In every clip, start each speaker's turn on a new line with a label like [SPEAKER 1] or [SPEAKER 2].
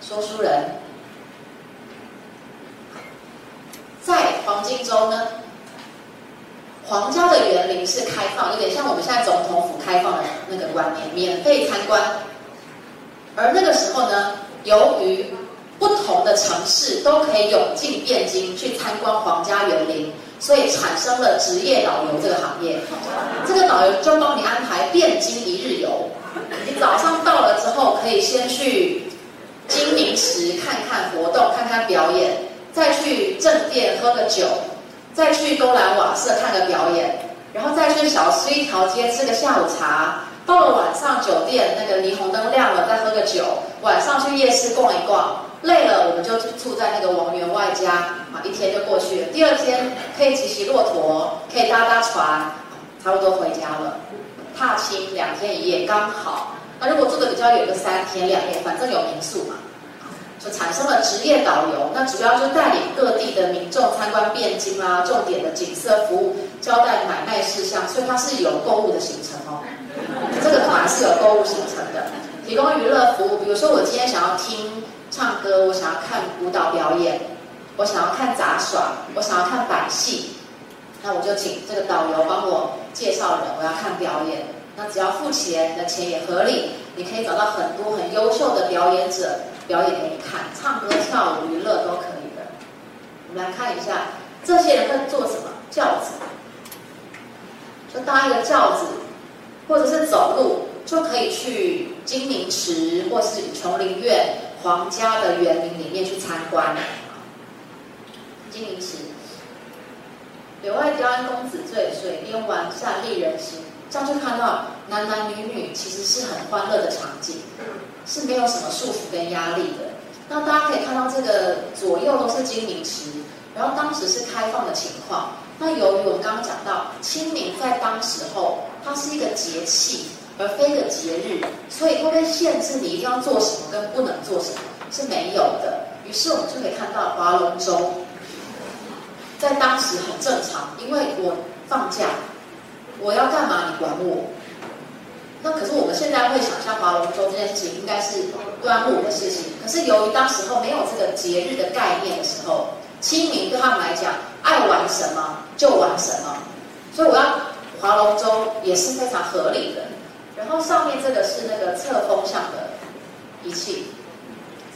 [SPEAKER 1] 说书人。在黄金周呢，皇家的园林是开放，有点像我们现在总统府开放的那个晚年，免费参观。而那个时候呢，由于不同的城市都可以涌进汴京去参观皇家园林，所以产生了职业导游这个行业。这个导游就帮你安排汴京一日游，你早上到了之后，可以先去金明池看看活动，看看表演。再去正殿喝个酒，再去勾栏瓦舍看个表演，然后再去小吃一条街吃个下午茶。到了晚上，酒店那个霓虹灯亮了，再喝个酒。晚上去夜市逛一逛，累了我们就住在那个王员外家，啊，一天就过去了。第二天可以骑骑骆驼，可以搭搭船，差不多回家了。踏青两天一夜刚好。那如果住的比较远，个三天两夜，反正有民宿嘛。就产生了职业导游，那主要就带领各地的民众参观汴京啊，重点的景色服务，交代买卖事项，所以它是有购物的行程哦。这个团是有购物行程的，提供娱乐服务。比如说我今天想要听唱歌，我想要看舞蹈表演，我想要看杂耍，我想要看百戏，那我就请这个导游帮我介绍人，我要看表演。那只要付钱，你的钱也合理，你可以找到很多很优秀的表演者。表演给你看，唱歌、跳舞、娱乐都可以的。我们来看一下，这些人会做什么轿子？就搭一个轿子，或者是走路，就可以去金明池或是琼林苑皇家的园林里面去参观。金明池，柳外雕鞍公子醉，水边玩扇丽人心。这样就看到男男女女其实是很欢乐的场景，是没有什么束缚跟压力的。那大家可以看到这个左右都是金明池，然后当时是开放的情况。那由于我们刚刚讲到清明在当时候它是一个节气，而非一个节日，所以会被限制你一定要做什么跟不能做什么是没有的。于是我们就可以看到划龙舟，在当时很正常，因为我放假。我要干嘛？你管我？那可是我们现在会想象划龙舟这件事情应该是端午的事情。可是由于当时候没有这个节日的概念的时候，清明对他们来讲，爱玩什么就玩什么，所以我要划龙舟也是非常合理的。然后上面这个是那个测风向的仪器，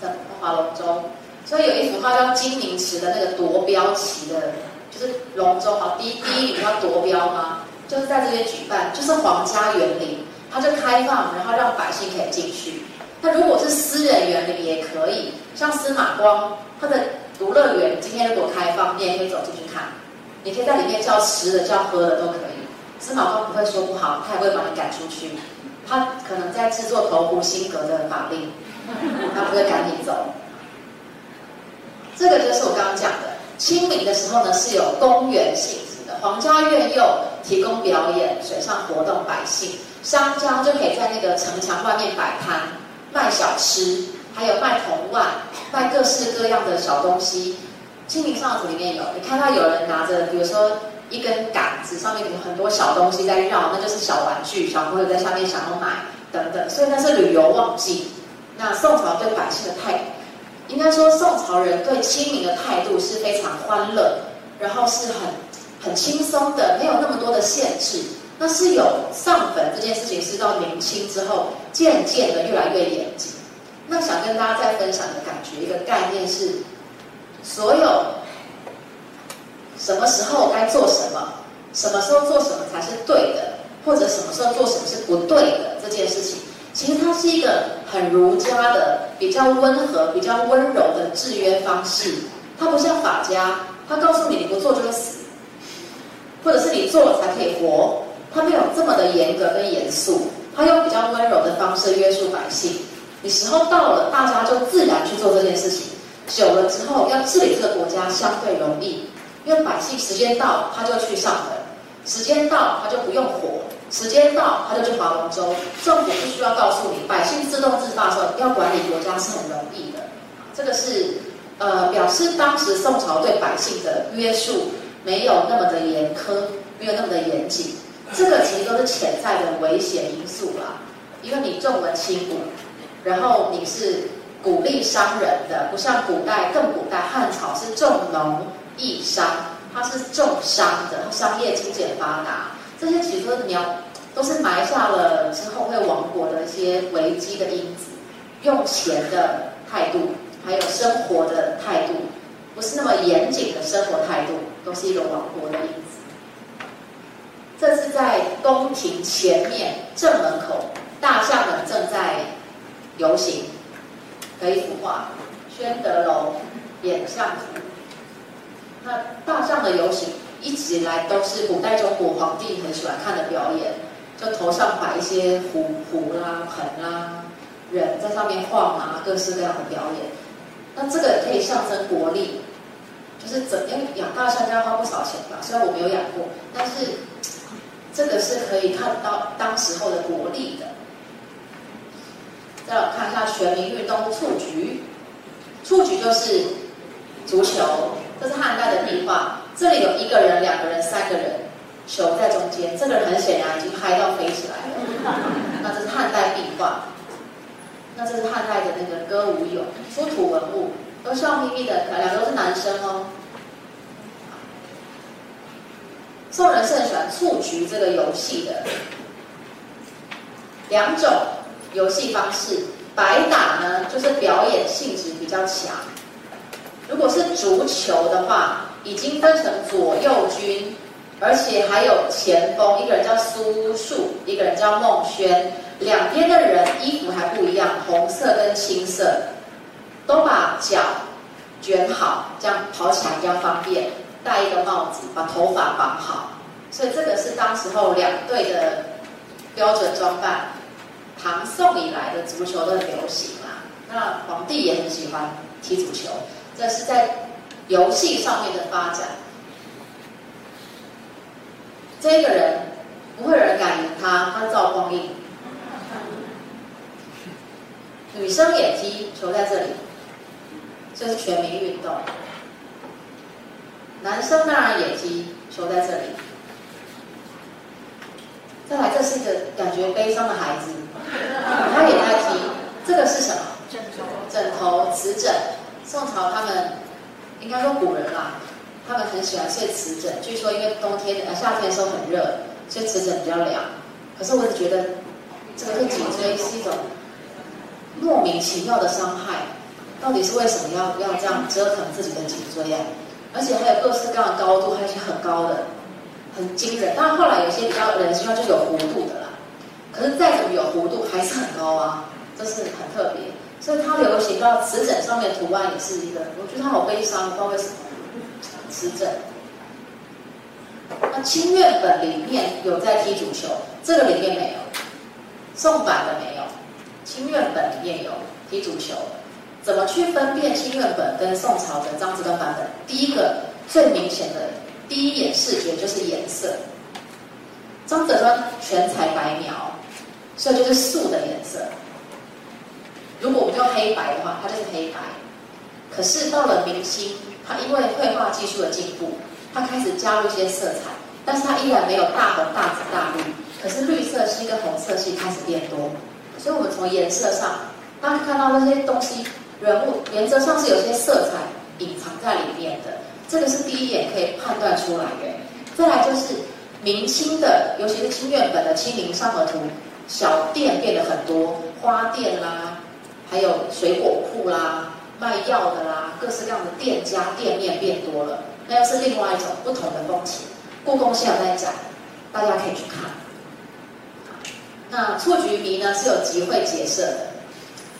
[SPEAKER 1] 测划龙舟。所以有一幅画叫金明池的那个夺标旗的，就是龙舟好，第一第一名要夺标吗？就是在这边举办，就是皇家园林，它就开放，然后让百姓可以进去。那如果是私人园林也可以，像司马光他的独乐园，今天如果开放，你也可以走进去看，你可以在里面叫吃的、叫喝的都可以。司马光不会说不好，他也不会把你赶出去。他可能在制作投湖兴阁的法令，他不会赶你走。这个就是我刚刚讲的，清明的时候呢是有公园性质的，皇家苑又。提供表演、水上活动，百姓商家就可以在那个城墙外面摆摊卖小吃，还有卖铜碗、卖各式各样的小东西。清明上河图里面有，你看到有人拿着，比如说一根杆子，上面有很多小东西在绕，那就是小玩具，小朋友在下面想要买等等。所以那是旅游旺季。那宋朝对百姓的态，应该说宋朝人对清明的态度是非常欢乐，然后是很。很轻松的，没有那么多的限制。那是有上坟这件事情，是到明清之后渐渐的越来越严谨。那想跟大家再分享的感觉，一个概念是，所有什么时候该做什么，什么时候做什么才是对的，或者什么时候做什么是不对的这件事情，其实它是一个很儒家的、比较温和、比较温柔的制约方式。它不像法家，它告诉你你不做就会死。或者是你做了才可以活，他没有这么的严格跟严肃，他用比较温柔的方式约束百姓。你时候到了，大家就自然去做这件事情。久了之后，要治理这个国家相对容易，因为百姓时间到他就去上坟，时间到他就不用活，时间到他就去划龙舟。政府不需要告诉你，百姓自动自发的时候要管理国家是很容易的。这个是呃表示当时宋朝对百姓的约束。没有那么的严苛，没有那么的严谨，这个其实都是潜在的危险因素啦。因为你重文轻武，然后你是鼓励商人的，不像古代更古代汉朝是重农抑商，它是重商的，商业经济发达。这些其实都是你要，都是埋下了之后会亡国的一些危机的因子。用钱的态度，还有生活的态度，不是那么严谨的生活态度，都是一个亡国的影子。这是在宫廷前面正门口，大象们正在游行。的一幅画，宣德楼演象图。那大象的游行一直以来都是古代中国皇帝很喜欢看的表演，就头上摆一些壶壶啦、盆啦，人在上面晃啊，各式各样的表演。那这个可以象征国力，就是怎样养大象要花不少钱吧？虽然我没有养过，但是这个是可以看到当时候的国力的。再来看一下全民运动蹴鞠，蹴鞠就是足球，这是汉代的壁画。这里有一个人、两个人、三个人，球在中间。这个人很显然已经嗨到飞起来了。那这是汉代壁画，那这是汉代的那个歌舞俑，出土文物，都笑眯眯的，两个都是男生哦。宋人是很喜欢蹴鞠这个游戏的，两种。游戏方式，白打呢，就是表演性质比较强。如果是足球的话，已经分成左右军，而且还有前锋，一个人叫苏树，一个人叫孟轩，两边的人衣服还不一样，红色跟青色，都把脚卷好，这样跑起来比较方便。戴一个帽子，把头发绑好，所以这个是当时候两队的标准装扮。唐宋以来的足球都很流行嘛，那皇帝也很喜欢踢足球，这是在游戏上面的发展。这个人不会有人敢赢他，他是赵匡胤。女生也踢球在这里，这是全民运动。男生当然也踢球在这里。再来，这是一个感觉悲伤的孩子。他也在踢，这个是什么？枕头。枕头、瓷枕。宋朝他们应该说古人啦，他们很喜欢睡瓷枕。据说因为冬天呃夏天的时候很热，所以瓷枕比较凉。可是我只觉得这个对颈椎是一种莫名其妙的伤害。到底是为什么要要这样折腾自己的颈椎啊？而且还有各式各样的高度，还是很高的，很惊人。当然后来有些比较人性化，就有弧度的啦。可是再怎么有弧度，还是很高啊，这是很特别。所以它流行到瓷枕上面图案也是一个，我觉得它好悲伤，不知道为什么。瓷枕。那清苑本里面有在踢足球，这个里面没有，宋版的没有，清苑本里面有踢足球。怎么去分辨清苑本跟宋朝的张择端版本？第一个最明显的第一眼视觉就是颜色，张择端全彩白描。所以就是素的颜色。如果我们用黑白的话，它就是黑白。可是到了明清，它因为绘画技术的进步，它开始加入一些色彩，但是它依然没有大红大紫大绿。可是绿色系跟红色系开始变多。所以我们从颜色上，当看到那些东西，人物原则上是有些色彩隐藏在里面的。这个是第一眼可以判断出来的。再来就是明清的，尤其是清苑本的《清明上河图》。小店变得很多，花店啦，还有水果铺啦，卖药的啦，各式各样的店家店面变多了，那又是另外一种不同的风情。故宫现在在展，大家可以去看。那蹴鞠迷呢是有机会结社的，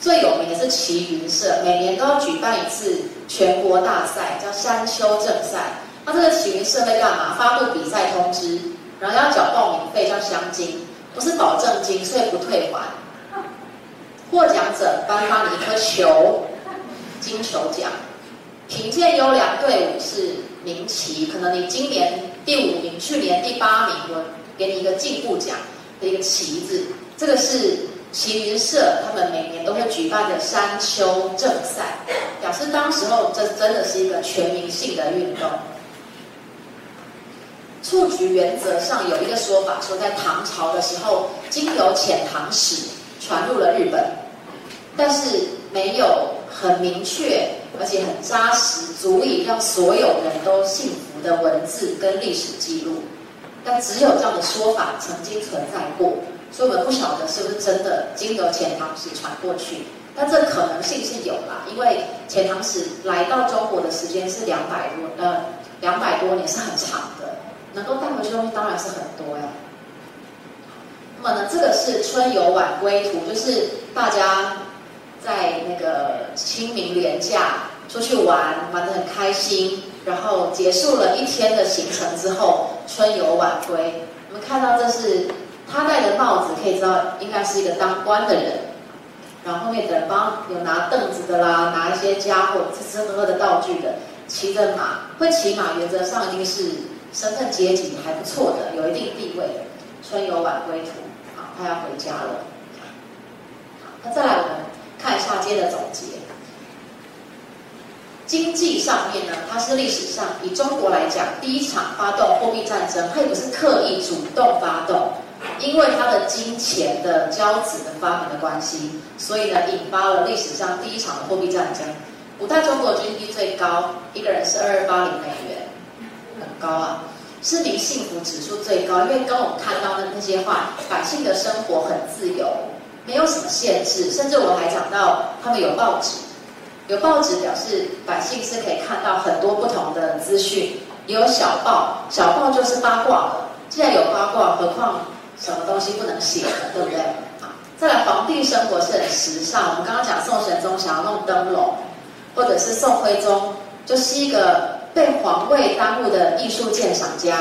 [SPEAKER 1] 最有名的是齐云社，每年都要举办一次全国大赛，叫山丘正赛。那这个齐云社会干嘛？发布比赛通知，然后要缴报名费，叫香金。不是保证金，所以不退还。获奖者颁发你一颗球，金球奖。评鉴优良队伍是名旗，可能你今年第五名，去年第八名，我给你一个进步奖的一个旗子。这个是齐云社他们每年都会举办的山丘正赛，表示当时候这真的是一个全民性的运动。蹴鞠原则上有一个说法，说在唐朝的时候，经由遣唐使传入了日本，但是没有很明确，而且很扎实，足以让所有人都信服的文字跟历史记录。但只有这样的说法曾经存在过，所以我们不晓得是不是真的经由遣唐使传过去。但这可能性是有啦，因为遣唐使来到中国的时间是两百多呃两百多年，是很长的，能够带回去的东西当然是很多呀。那么呢，这个是春游晚归图，就是大家在那个清明连假出去玩，玩得很开心，然后结束了一天的行程之后，春游晚归。我们看到这是他戴的帽子，可以知道应该是一个当官的人。然后后面的人帮有拿凳子的啦，拿一些家伙吃吃喝喝的道具的，骑着马，会骑马原则上一定是身份阶级还不错的，有一定地位的。春游晚归图，好，他要回家了。那再来我们看一下今天的总结。经济上面呢，它是历史上以中国来讲第一场发动货币战争，它也不是刻意主动发动。因为它的金钱的交子的发明的关系，所以呢，引发了历史上第一场的货币战争。古代中国 GDP 最高，一个人是二二八零美元，很高啊。市民幸福指数最高，因为刚我们看到的那些话，百姓的生活很自由，没有什么限制，甚至我还讲到他们有报纸，有报纸表示百姓是可以看到很多不同的资讯，也有小报，小报就是八卦了。既然有八卦，何况？什么东西不能写的，对不对？好，再来，皇帝生活是很时尚。我们刚刚讲宋神宗想要弄灯笼，或者是宋徽宗就是一个被皇位耽误的艺术鉴赏家，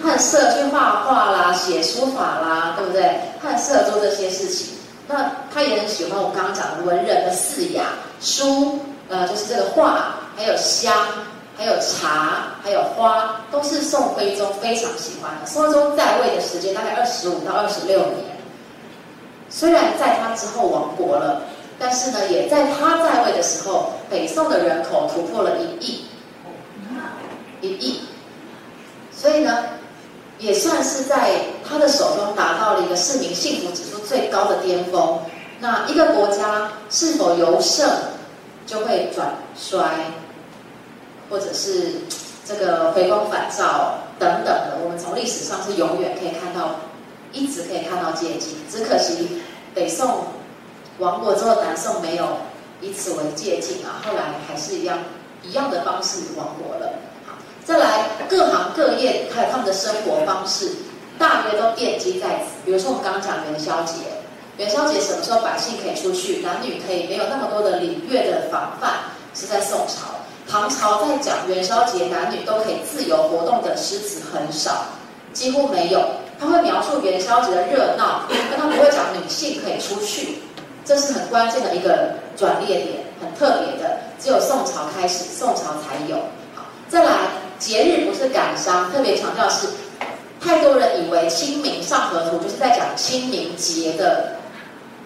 [SPEAKER 1] 他很适合去画画啦、写书法啦，对不对？他很适合做这些事情。那他也很喜欢我刚刚讲的文人的四雅，书，呃，就是这个画，还有香。还有茶，还有花，都是宋徽宗非常喜欢的。宋徽宗在位的时间大概二十五到二十六年，虽然在他之后亡国了，但是呢，也在他在位的时候，北宋的人口突破了一亿，一亿，所以呢，也算是在他的手中达到了一个市民幸福指数最高的巅峰。那一个国家是否由盛就会转衰？或者是这个回光返照等等的，我们从历史上是永远可以看到，一直可以看到借镜。只可惜北宋亡国之后，南宋没有以此为借镜啊，后来还是一样一样的方式亡国了。再来各行各业还有他们的生活方式，大约都奠基在此。比如说我们刚刚讲元宵节，元宵节什么时候百姓可以出去，男女可以没有那么多的礼乐的防范，是在宋朝。唐朝在讲元宵节男女都可以自由活动的诗词很少，几乎没有。他会描述元宵节的热闹，但他不会讲女性可以出去，这是很关键的一个转捩点，很特别的。只有宋朝开始，宋朝才有。好，再来节日不是感伤，特别强调是，太多人以为清明上河图就是在讲清明节的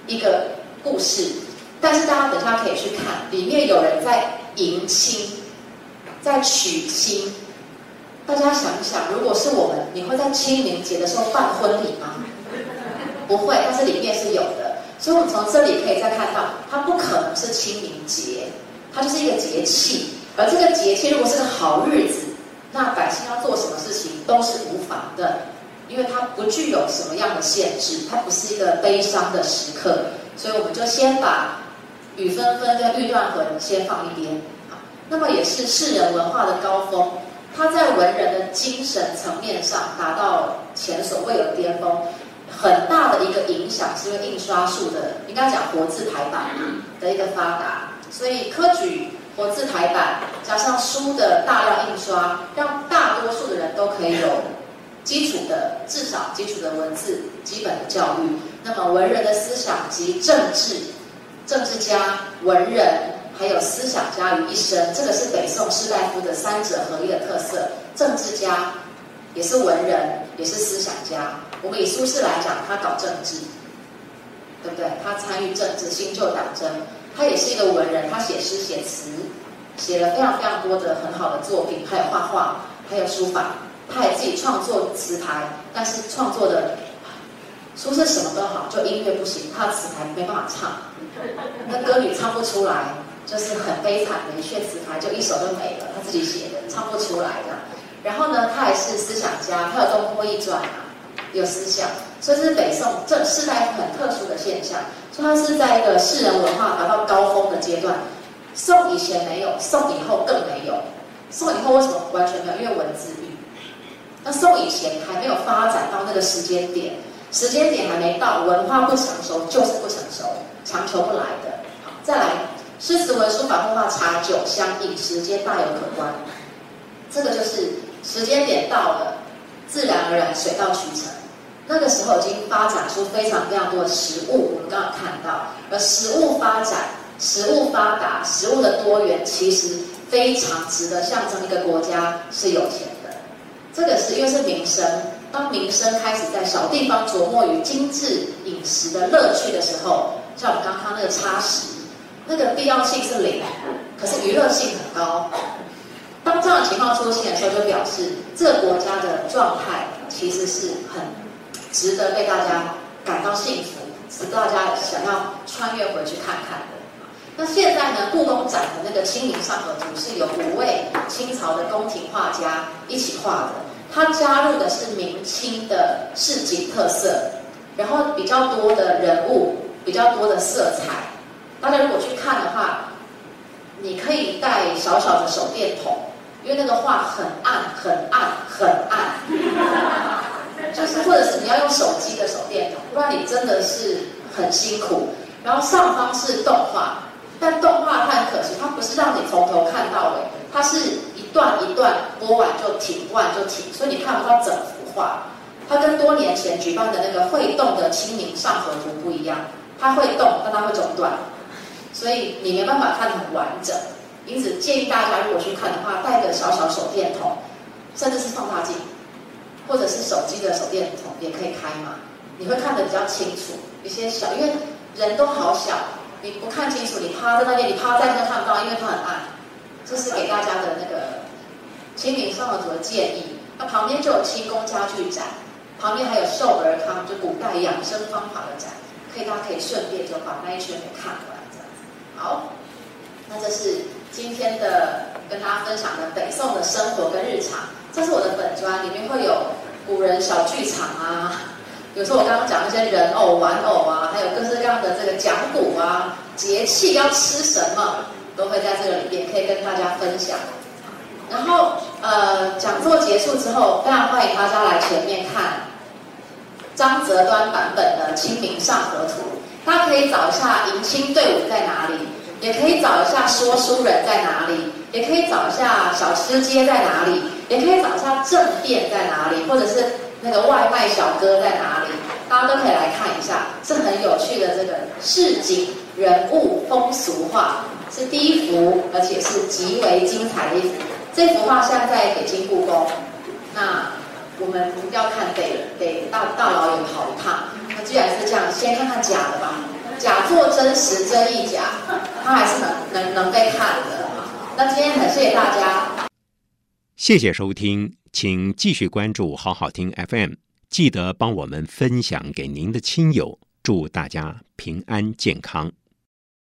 [SPEAKER 1] 一个故事，但是大家等下可以去看，里面有人在。迎亲，在娶亲，大家想一想，如果是我们，你会在清明节的时候办婚礼吗？不会，但是里面是有的。所以，我们从这里可以再看到，它不可能是清明节，它就是一个节气。而这个节气如果是个好日子，那百姓要做什么事情都是无妨的，因为它不具有什么样的限制，它不是一个悲伤的时刻。所以，我们就先把。雨纷纷跟欲断魂先放一边，那么也是士人文化的高峰，它在文人的精神层面上达到前所未有的巅峰，很大的一个影响是因为印刷术的，应该讲活字排版的一个发达，所以科举活字排版加上书的大量印刷，让大多数的人都可以有基础的至少基础的文字基本的教育，那么文人的思想及政治。政治家、文人，还有思想家于一身，这个是北宋士大夫的三者合一的特色。政治家也是文人，也是思想家。我们以苏轼来讲，他搞政治，对不对？他参与政治，新旧党争。他也是一个文人，他写诗写词，写了非常非常多的很好的作品，还有画画，还有书法。他也自己创作词牌，但是创作的书是什么都好，就音乐不行，他的词牌没办法唱，那歌女唱不出来，就是很悲惨的，一阙词牌就一首就没了，他自己写的，唱不出来这样。然后呢，他还是思想家，他有《东坡易传》啊，有思想，所以是北宋这世代很特殊的现象，说它是在一个士人文化达到高峰的阶段。宋以前没有，宋以后更没有。宋以后为什么完全没有？因为文字狱。那宋以前还没有发展到那个时间点，时间点还没到，文化不成熟就是不成熟，强求不来的。好，再来，诗词文书法绘画茶酒香饮时间大有可观。这个就是时间点到了，自然而然水到渠成。那个时候已经发展出非常非常多的食物，我们刚刚看到，而食物发展、食物发达、食物的多元，其实非常值得象征一个国家是有钱的。这个是因为是民生，当民生开始在小地方琢磨于精致饮食的乐趣的时候，像我们刚刚那个插食，那个必要性是零，可是娱乐性很高。当这样的情况出现的时候，就表示这个国家的状态其实是很值得被大家感到幸福，值得大家想要穿越回去看看的。那现在呢，故宫展的那个《清明上河图》是由五位清朝的宫廷画家一起画的，它加入的是明清的市井特色，然后比较多的人物，比较多的色彩。大家如果去看的话，你可以带小小的手电筒。因为那个画很暗，很暗，很暗，就是或者是你要用手机的手电筒，不然你真的是很辛苦。然后上方是动画，但动画它很可惜，它不是让你从头看到尾，它是一段一段播完就停，播完就停，所以你看不到整幅画。它跟多年前举办的那个会动的《清明上河图》不一样，它会动，但它会中断，所以你没办法看很完整。因此，建议大家如果去看的话，带个小小手电筒，甚至是放大镜，或者是手机的手电筒也可以开嘛。你会看得比较清楚。一些小，因为人都好小，你不看清楚，你趴在那边，你趴在那看不到，因为它很暗。这是给大家的那个清明上河图的建议。那旁边就有清宫家具展，旁边还有寿儿康，就古代养生方法的展，可以大家可以顺便就把那一圈给看完，这样子。好，那这是。今天的跟大家分享的北宋的生活跟日常，这是我的本专，里面会有古人小剧场啊，比如说我刚刚讲那些人偶玩偶啊，还有各式各样的这个讲古啊，节气要吃什么，都会在这个里面可以跟大家分享。然后呃，讲座结束之后，非常欢迎大家来前面看张择端版本的《清明上河图》，大家可以找一下迎亲队伍在哪里。也可以找一下说书人在哪里，也可以找一下小吃街在哪里，也可以找一下正店在哪里，或者是那个外卖小哥在哪里，大家都可以来看一下，是很有趣的这个市井人物风俗画，是第一幅，而且是极为精彩的一幅。这幅画现在在北京故宫，那我们要看，得得大大老远跑一趟。那既然是这样，先看看假的吧。假作真实，真亦假，它还是能能能被看的。那今天很谢谢大家，
[SPEAKER 2] 谢谢收听，请继续关注好好听 FM，记得帮我们分享给您的亲友，祝大家平安健康。